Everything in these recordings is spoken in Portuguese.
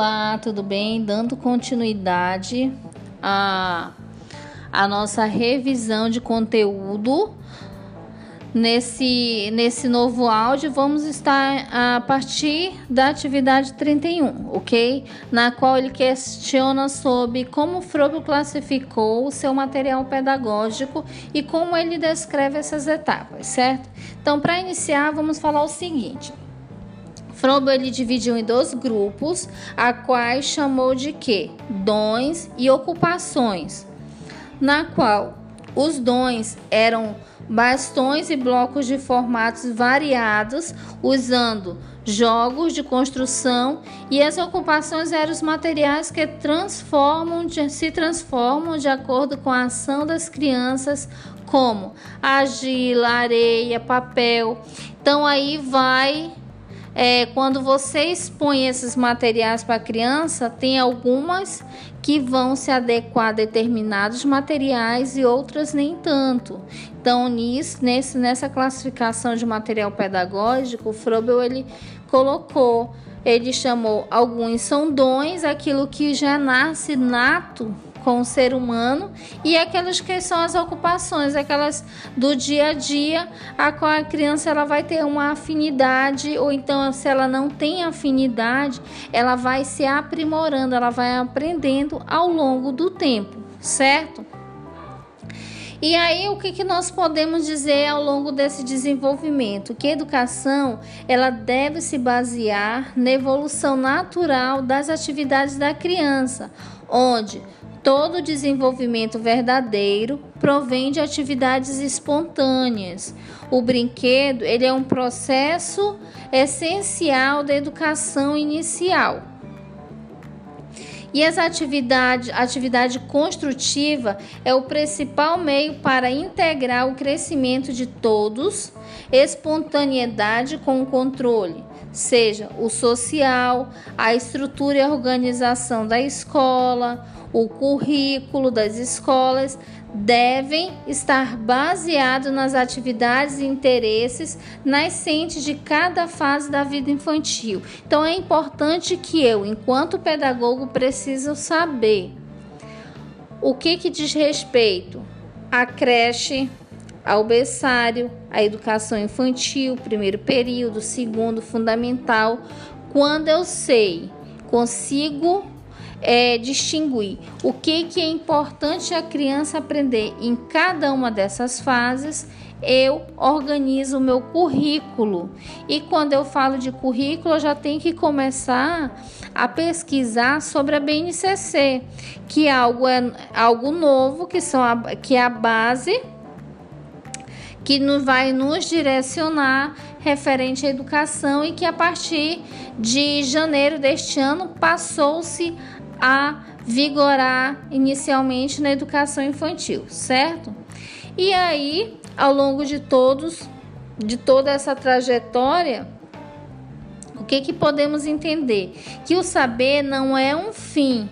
Olá, tudo bem? Dando continuidade à, à nossa revisão de conteúdo. Nesse, nesse novo áudio, vamos estar a partir da atividade 31, ok? Na qual ele questiona sobre como Frobe classificou o seu material pedagógico e como ele descreve essas etapas, certo? Então, para iniciar, vamos falar o seguinte. Frobe ele dividiu em dois grupos, a quais chamou de que? Dons e ocupações, na qual os dons eram bastões e blocos de formatos variados, usando jogos de construção e as ocupações eram os materiais que transformam, se transformam de acordo com a ação das crianças, como argila, areia, papel. Então aí vai é, quando você expõe esses materiais para a criança, tem algumas que vão se adequar a determinados materiais e outras nem tanto. Então, nisso, nesse, nessa classificação de material pedagógico, o Frobel ele colocou, ele chamou alguns são dons, aquilo que já nasce nato com o ser humano e aquelas que são as ocupações, aquelas do dia a dia, a qual a criança ela vai ter uma afinidade ou então se ela não tem afinidade, ela vai se aprimorando, ela vai aprendendo ao longo do tempo, certo? E aí, o que, que nós podemos dizer ao longo desse desenvolvimento? Que a educação ela deve se basear na evolução natural das atividades da criança, onde Todo desenvolvimento verdadeiro provém de atividades espontâneas. O brinquedo ele é um processo essencial da educação inicial. E as atividades, atividade construtiva é o principal meio para integrar o crescimento de todos, espontaneidade com o controle, seja o social, a estrutura e organização da escola, o currículo das escolas devem estar baseado nas atividades e interesses nascentes de cada fase da vida infantil. Então é importante que eu, enquanto pedagogo, preciso saber o que que diz respeito à creche, ao berçário, à educação infantil, primeiro período, segundo fundamental, quando eu sei, consigo é, distinguir o que, que é importante a criança aprender em cada uma dessas fases, eu organizo o meu currículo. E quando eu falo de currículo, eu já tenho que começar a pesquisar sobre a BNCC, que é algo, é algo novo, que, são a, que é a base que nos vai nos direcionar referente à educação e que a partir de janeiro deste ano passou-se a vigorar inicialmente na educação infantil, certo? E aí, ao longo de todos, de toda essa trajetória, o que que podemos entender? Que o saber não é um fim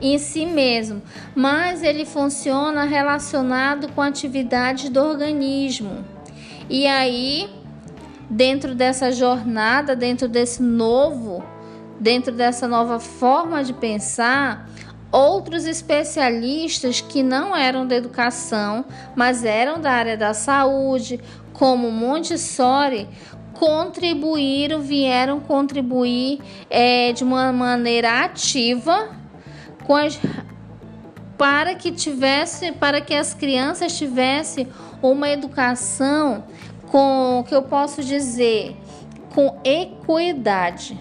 em si mesmo, mas ele funciona relacionado com a atividade do organismo. E aí, dentro dessa jornada, dentro desse novo dentro dessa nova forma de pensar, outros especialistas que não eram da educação, mas eram da área da saúde, como Montessori, contribuíram, vieram contribuir é, de uma maneira ativa as, para que tivesse, para que as crianças tivessem uma educação com, que eu posso dizer, com equidade.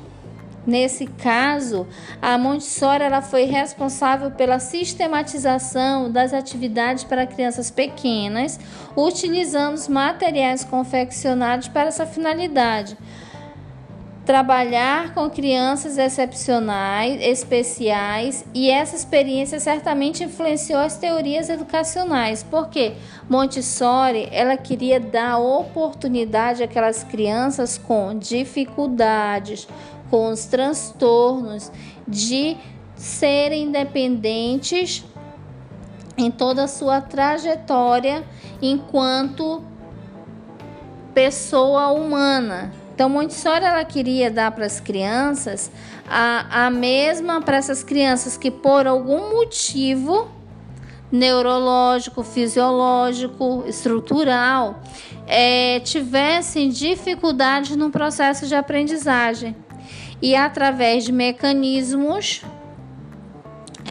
Nesse caso, a Montessori ela foi responsável pela sistematização das atividades para crianças pequenas, utilizando os materiais confeccionados para essa finalidade. Trabalhar com crianças excepcionais, especiais, e essa experiência certamente influenciou as teorias educacionais, porque Montessori ela queria dar oportunidade àquelas crianças com dificuldades, com os transtornos de serem independentes em toda a sua trajetória enquanto pessoa humana, Então, Montessori ela queria dar para as crianças a, a mesma para essas crianças que por algum motivo neurológico, fisiológico, estrutural, é, tivessem dificuldade no processo de aprendizagem e através de mecanismos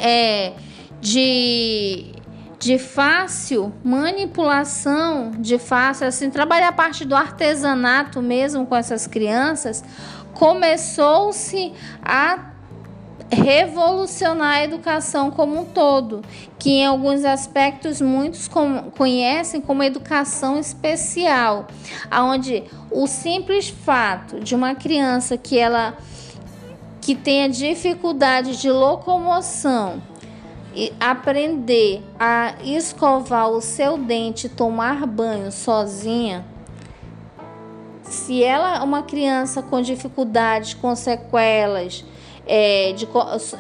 é, de, de fácil manipulação, de fácil assim trabalhar a parte do artesanato mesmo com essas crianças, começou-se a revolucionar a educação como um todo, que em alguns aspectos muitos conhecem como educação especial, aonde o simples fato de uma criança que ela que tenha dificuldade de locomoção e aprender a escovar o seu dente, tomar banho sozinha, se ela é uma criança com dificuldades, com sequelas, é, de,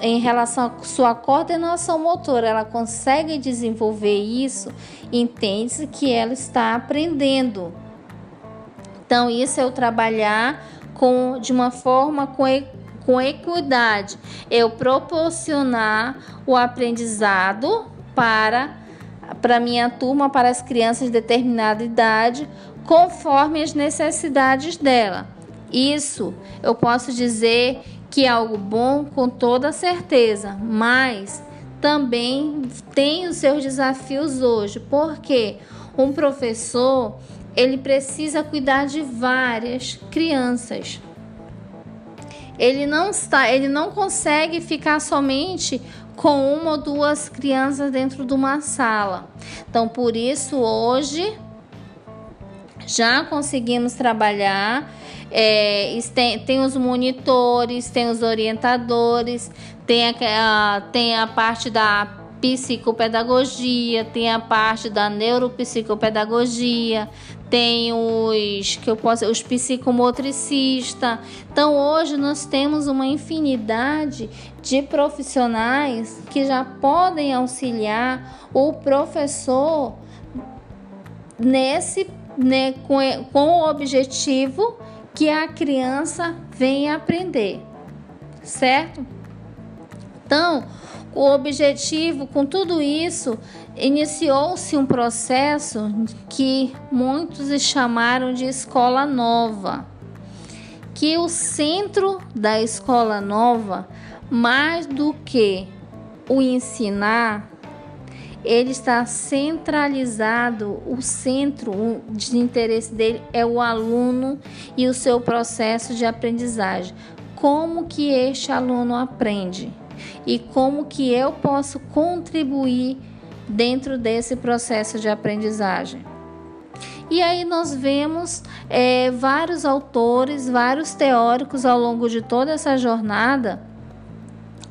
em relação à sua coordenação motora, ela consegue desenvolver isso, entende-se que ela está aprendendo. Então, isso é o trabalhar com, de uma forma com, com equidade, eu proporcionar o aprendizado para para minha turma, para as crianças de determinada idade, conforme as necessidades dela. Isso eu posso dizer que é algo bom com toda certeza, mas também tem os seus desafios hoje, porque um professor ele precisa cuidar de várias crianças. Ele não está, ele não consegue ficar somente com uma ou duas crianças dentro de uma sala. Então, por isso hoje já conseguimos trabalhar é, tem, tem os monitores, tem os orientadores, tem a, tem a parte da psicopedagogia, tem a parte da neuropsicopedagogia, tem os que eu posso, os psicomotricistas. Então hoje nós temos uma infinidade de profissionais que já podem auxiliar o professor nesse né, com, com o objetivo que a criança venha aprender, certo? Então, o objetivo com tudo isso iniciou-se um processo que muitos chamaram de escola nova, que o centro da escola nova, mais do que o ensinar, ele está centralizado, o centro de interesse dele é o aluno e o seu processo de aprendizagem. Como que este aluno aprende e como que eu posso contribuir dentro desse processo de aprendizagem. E aí nós vemos é, vários autores, vários teóricos ao longo de toda essa jornada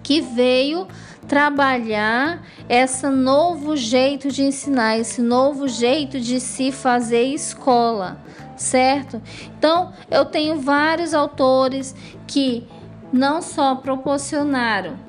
que veio trabalhar esse novo jeito de ensinar, esse novo jeito de se fazer escola, certo? Então, eu tenho vários autores que não só proporcionaram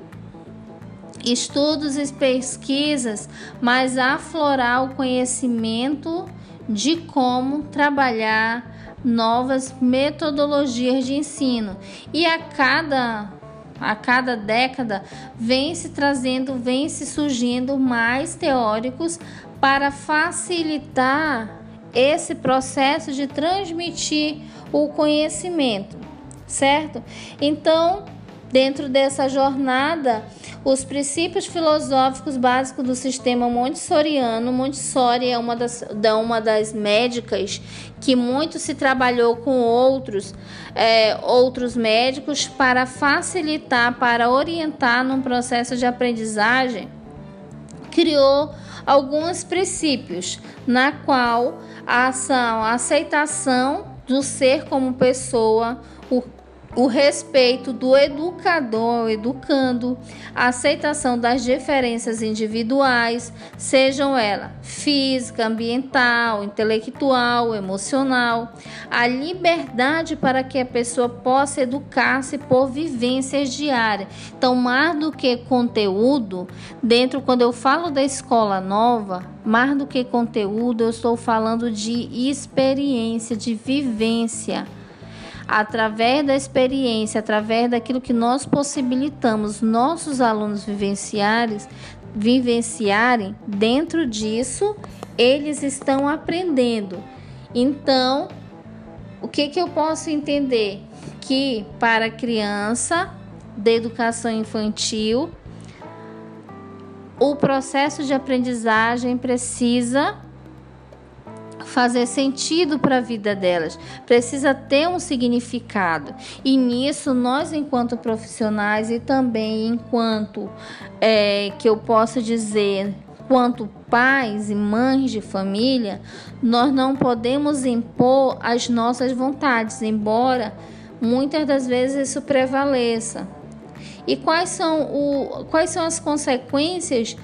estudos e pesquisas, mas aflorar o conhecimento de como trabalhar novas metodologias de ensino. E a cada a cada década vem se trazendo, vem se surgindo mais teóricos para facilitar esse processo de transmitir o conhecimento, certo? Então, Dentro dessa jornada, os princípios filosóficos básicos do sistema montessoriano, Montessori é uma das, uma das médicas que muito se trabalhou com outros, é, outros médicos para facilitar, para orientar no processo de aprendizagem, criou alguns princípios, na qual a ação, a aceitação do ser como pessoa, o o respeito do educador ao educando, a aceitação das diferenças individuais, sejam elas física, ambiental, intelectual, emocional, a liberdade para que a pessoa possa educar-se por vivências diárias. Então, mais do que conteúdo, dentro quando eu falo da escola nova, mais do que conteúdo, eu estou falando de experiência, de vivência através da experiência, através daquilo que nós possibilitamos nossos alunos vivenciarem, vivenciarem, dentro disso, eles estão aprendendo. Então, o que, que eu posso entender? Que para criança de educação infantil, o processo de aprendizagem precisa fazer sentido para a vida delas, precisa ter um significado. E nisso, nós, enquanto profissionais e também enquanto é, que eu posso dizer, quanto pais e mães de família, nós não podemos impor as nossas vontades, embora muitas das vezes isso prevaleça. E quais são, o, quais são as consequências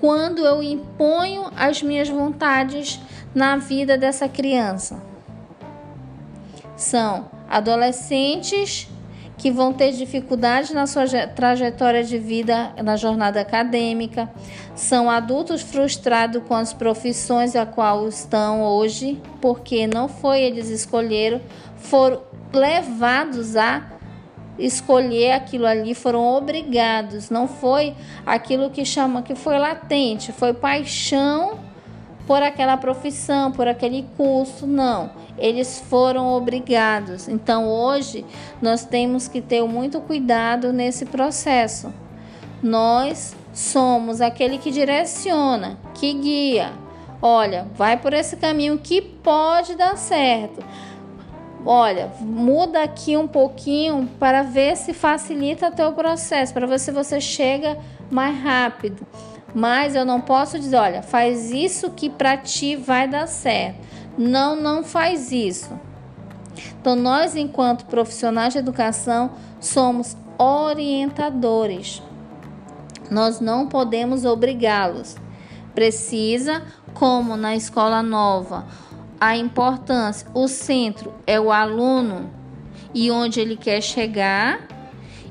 quando eu imponho as minhas vontades na vida dessa criança? São adolescentes que vão ter dificuldades na sua trajetória de vida, na jornada acadêmica, são adultos frustrados com as profissões a qual estão hoje, porque não foi eles escolheram, foram levados a escolher aquilo ali, foram obrigados, não foi aquilo que chama que foi latente, foi paixão por aquela profissão, por aquele curso, não. Eles foram obrigados. Então hoje nós temos que ter muito cuidado nesse processo. Nós somos aquele que direciona, que guia. Olha, vai por esse caminho que pode dar certo. Olha, muda aqui um pouquinho para ver se facilita o teu processo, para ver se você chega mais rápido. Mas eu não posso dizer, olha, faz isso que para ti vai dar certo. Não, não faz isso. Então, nós, enquanto profissionais de educação, somos orientadores. Nós não podemos obrigá-los. Precisa, como na escola nova, a importância, o centro é o aluno e onde ele quer chegar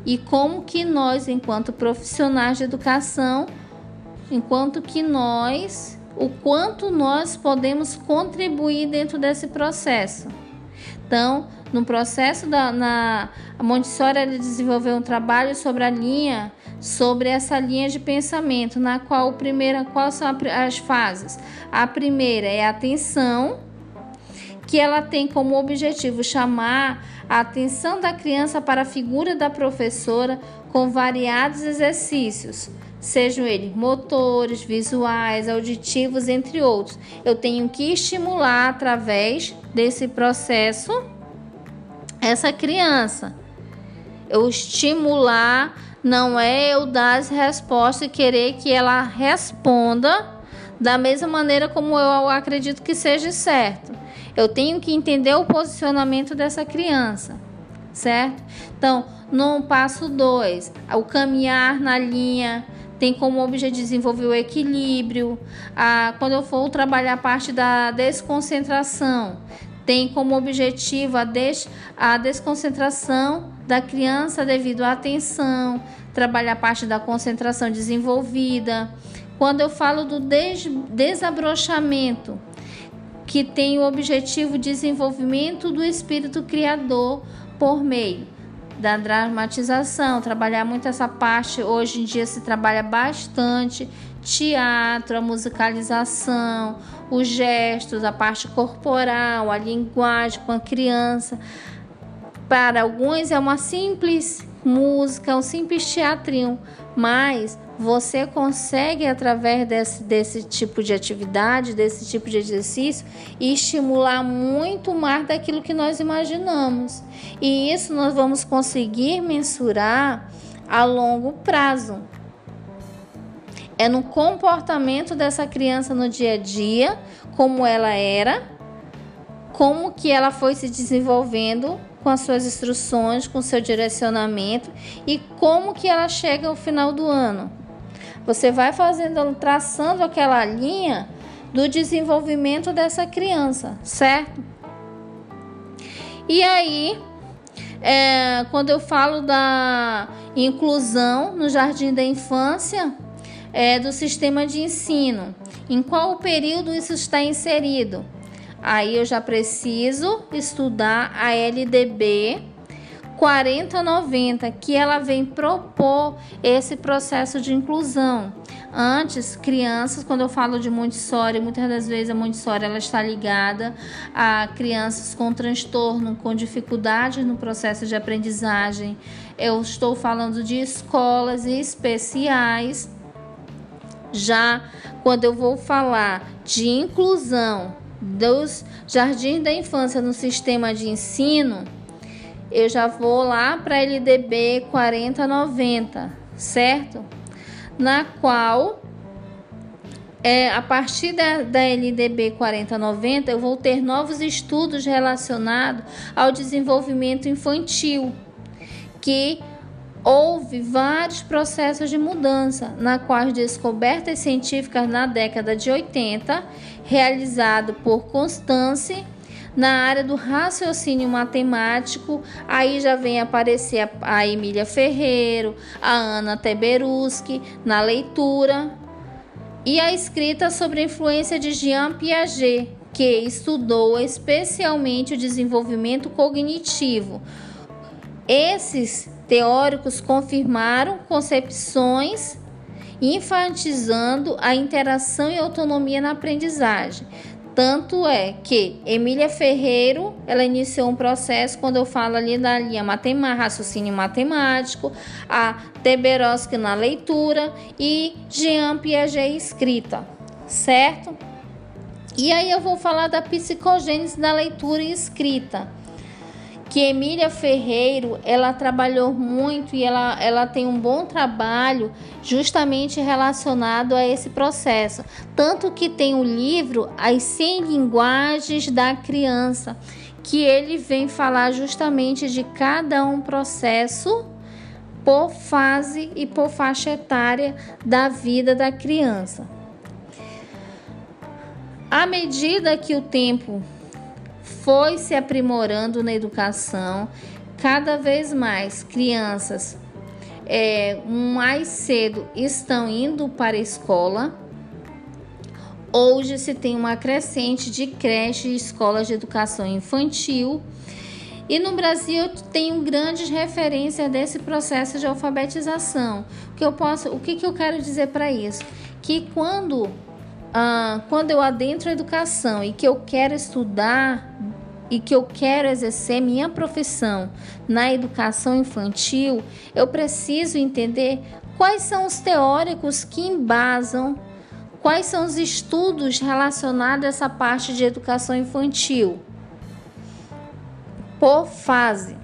e como que nós, enquanto profissionais de educação, enquanto que nós, o quanto nós podemos contribuir dentro desse processo. Então, no processo da na a Montessori ele desenvolveu um trabalho sobre a linha, sobre essa linha de pensamento, na qual primeira quais são as fases? A primeira é a atenção, que ela tem como objetivo chamar a atenção da criança para a figura da professora com variados exercícios sejam eles motores, visuais, auditivos, entre outros. Eu tenho que estimular através desse processo essa criança. Eu estimular não é eu dar as respostas e querer que ela responda da mesma maneira como eu acredito que seja certo. Eu tenho que entender o posicionamento dessa criança, certo? Então, no passo 2, o caminhar na linha tem como objetivo desenvolver o equilíbrio. A, quando eu for trabalhar a parte da desconcentração, tem como objetivo a, des, a desconcentração da criança devido à atenção, trabalhar a parte da concentração desenvolvida. Quando eu falo do des, desabrochamento, que tem o objetivo de desenvolvimento do espírito criador por meio da dramatização, trabalhar muito essa parte. Hoje em dia se trabalha bastante teatro, a musicalização, os gestos, a parte corporal, a linguagem com a criança. Para alguns é uma simples música, um simples teatrinho, mas você consegue, através desse, desse tipo de atividade, desse tipo de exercício, estimular muito mais daquilo que nós imaginamos. E isso nós vamos conseguir mensurar a longo prazo. É no comportamento dessa criança no dia a dia, como ela era, como que ela foi se desenvolvendo com as suas instruções, com seu direcionamento e como que ela chega ao final do ano. Você vai fazendo, traçando aquela linha do desenvolvimento dessa criança, certo? E aí, é, quando eu falo da inclusão no jardim da infância, é, do sistema de ensino, em qual período isso está inserido? Aí eu já preciso estudar a LDB 4090, que ela vem propor esse processo de inclusão. Antes, crianças, quando eu falo de Montessori, muitas das vezes a Montessori ela está ligada a crianças com transtorno, com dificuldades no processo de aprendizagem. Eu estou falando de escolas especiais. Já quando eu vou falar de inclusão dos jardins da infância no sistema de ensino, eu já vou lá para a LDB 4090, certo? Na qual, é, a partir da, da LDB 4090, eu vou ter novos estudos relacionados ao desenvolvimento infantil, que houve vários processos de mudança, na qual as descobertas científicas na década de 80, realizado por Constance na área do raciocínio matemático, aí já vem aparecer a, a Emília Ferreiro, a Ana Teberuski na leitura e a escrita sobre a influência de Jean Piaget, que estudou especialmente o desenvolvimento cognitivo. Esses teóricos confirmaram concepções enfatizando a interação e autonomia na aprendizagem. Tanto é que Emília Ferreiro, ela iniciou um processo quando eu falo ali da linha matemática, raciocínio matemático, a Teberoski na leitura e Jean Piaget escrita, certo? E aí eu vou falar da psicogênese da leitura e escrita que Emília Ferreiro ela trabalhou muito e ela, ela tem um bom trabalho justamente relacionado a esse processo. Tanto que tem o livro As 100 Linguagens da Criança, que ele vem falar justamente de cada um processo por fase e por faixa etária da vida da criança. À medida que o tempo foi se aprimorando na educação, cada vez mais crianças é, mais cedo estão indo para a escola. Hoje se tem uma crescente de creches e escolas de educação infantil. E no Brasil eu tenho grandes referências desse processo de alfabetização. O que eu posso, o que, que eu quero dizer para isso? Que quando ah, quando eu adentro a educação e que eu quero estudar e que eu quero exercer minha profissão na educação infantil, eu preciso entender quais são os teóricos que embasam, quais são os estudos relacionados a essa parte de educação infantil por fase.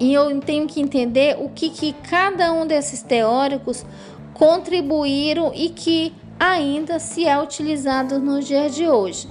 E eu tenho que entender o que, que cada um desses teóricos contribuíram e que ainda se é utilizado nos dias de hoje.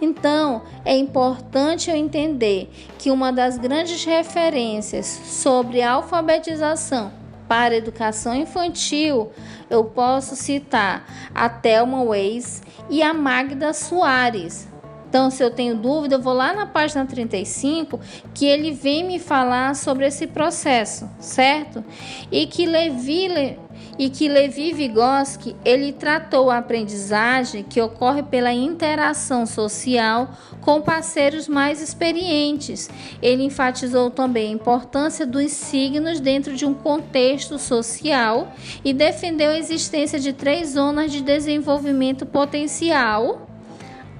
Então, é importante eu entender que uma das grandes referências sobre alfabetização para educação infantil, eu posso citar a Thelma Weiss e a Magda Soares. Então, se eu tenho dúvida, eu vou lá na página 35 que ele vem me falar sobre esse processo, certo? E que Levi e que Levi Vygotsky ele tratou a aprendizagem que ocorre pela interação social com parceiros mais experientes. Ele enfatizou também a importância dos signos dentro de um contexto social e defendeu a existência de três zonas de desenvolvimento potencial: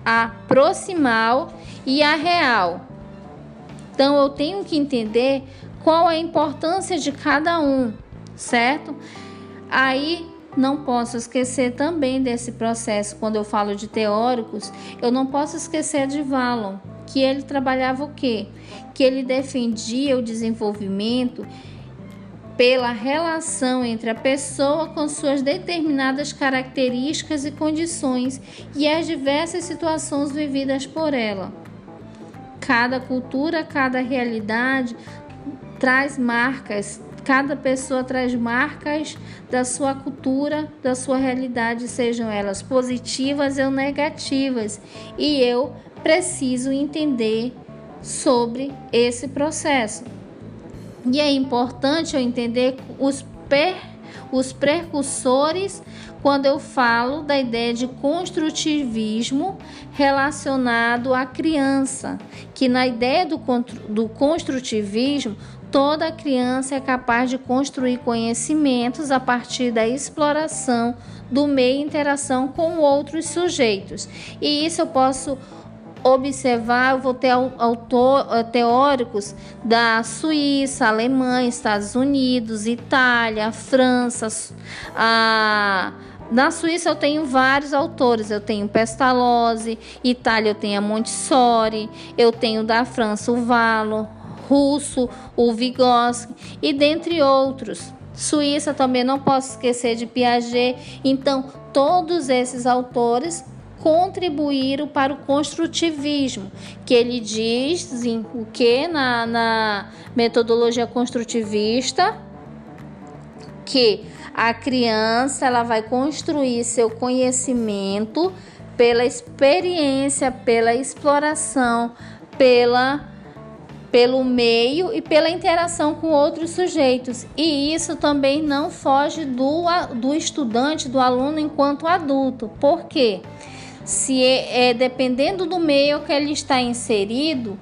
a proximal e a real. Então eu tenho que entender qual a importância de cada um, certo? Aí não posso esquecer também desse processo, quando eu falo de teóricos, eu não posso esquecer de Valon, que ele trabalhava o quê? Que ele defendia o desenvolvimento pela relação entre a pessoa com suas determinadas características e condições e as diversas situações vividas por ela. Cada cultura, cada realidade traz marcas, Cada pessoa traz marcas da sua cultura, da sua realidade, sejam elas positivas ou negativas, e eu preciso entender sobre esse processo. E é importante eu entender os per os precursores quando eu falo da ideia de construtivismo relacionado à criança, que na ideia do, do construtivismo, toda criança é capaz de construir conhecimentos a partir da exploração do meio e interação com outros sujeitos. E isso eu posso observar, eu vou ter autor, eh, teóricos da Suíça, Alemanha, Estados Unidos, Itália, França, a na Suíça eu tenho vários autores, eu tenho Pestalozzi, Itália eu tenho a Montessori, eu tenho da França o Valo, russo o Vygotsky e dentre outros. Suíça também não posso esquecer de Piaget. Então, todos esses autores contribuíram para o construtivismo, que ele diz o que na, na metodologia construtivista que a criança ela vai construir seu conhecimento pela experiência, pela exploração, pela pelo meio e pela interação com outros sujeitos. E isso também não foge do, do estudante, do aluno enquanto adulto. Por quê? Se é, é dependendo do meio que ele está inserido,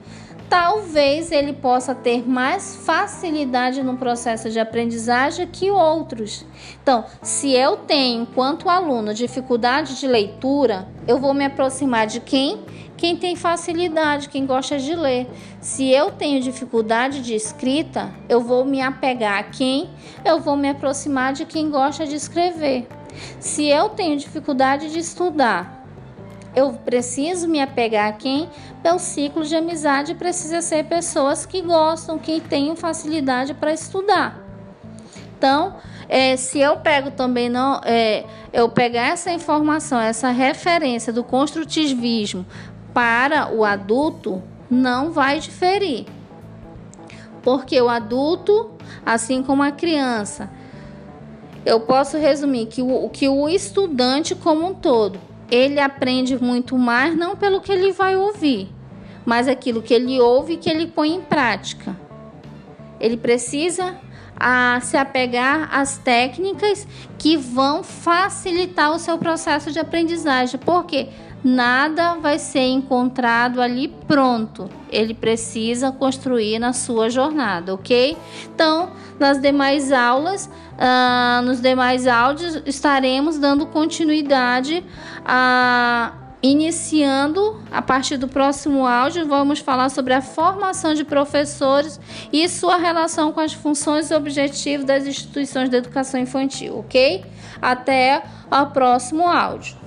talvez ele possa ter mais facilidade no processo de aprendizagem que outros. Então, se eu tenho, enquanto aluno, dificuldade de leitura, eu vou me aproximar de quem? Quem tem facilidade, quem gosta de ler. Se eu tenho dificuldade de escrita, eu vou me apegar a quem? Eu vou me aproximar de quem gosta de escrever. Se eu tenho dificuldade de estudar, eu preciso me apegar a quem? Pelo ciclo de amizade precisa ser pessoas que gostam, que tenham facilidade para estudar. Então, é, se eu pego também não, é, eu pegar essa informação, essa referência do construtivismo para o adulto, não vai diferir. Porque o adulto, assim como a criança, eu posso resumir que o, que o estudante como um todo ele aprende muito mais não pelo que ele vai ouvir, mas aquilo que ele ouve que ele põe em prática. Ele precisa a se apegar às técnicas que vão facilitar o seu processo de aprendizagem, porque nada vai ser encontrado ali pronto. Ele precisa construir na sua jornada, ok? Então, nas demais aulas, uh, nos demais áudios, estaremos dando continuidade a. Iniciando a partir do próximo áudio, vamos falar sobre a formação de professores e sua relação com as funções e objetivos das instituições de educação infantil, ok? Até o próximo áudio.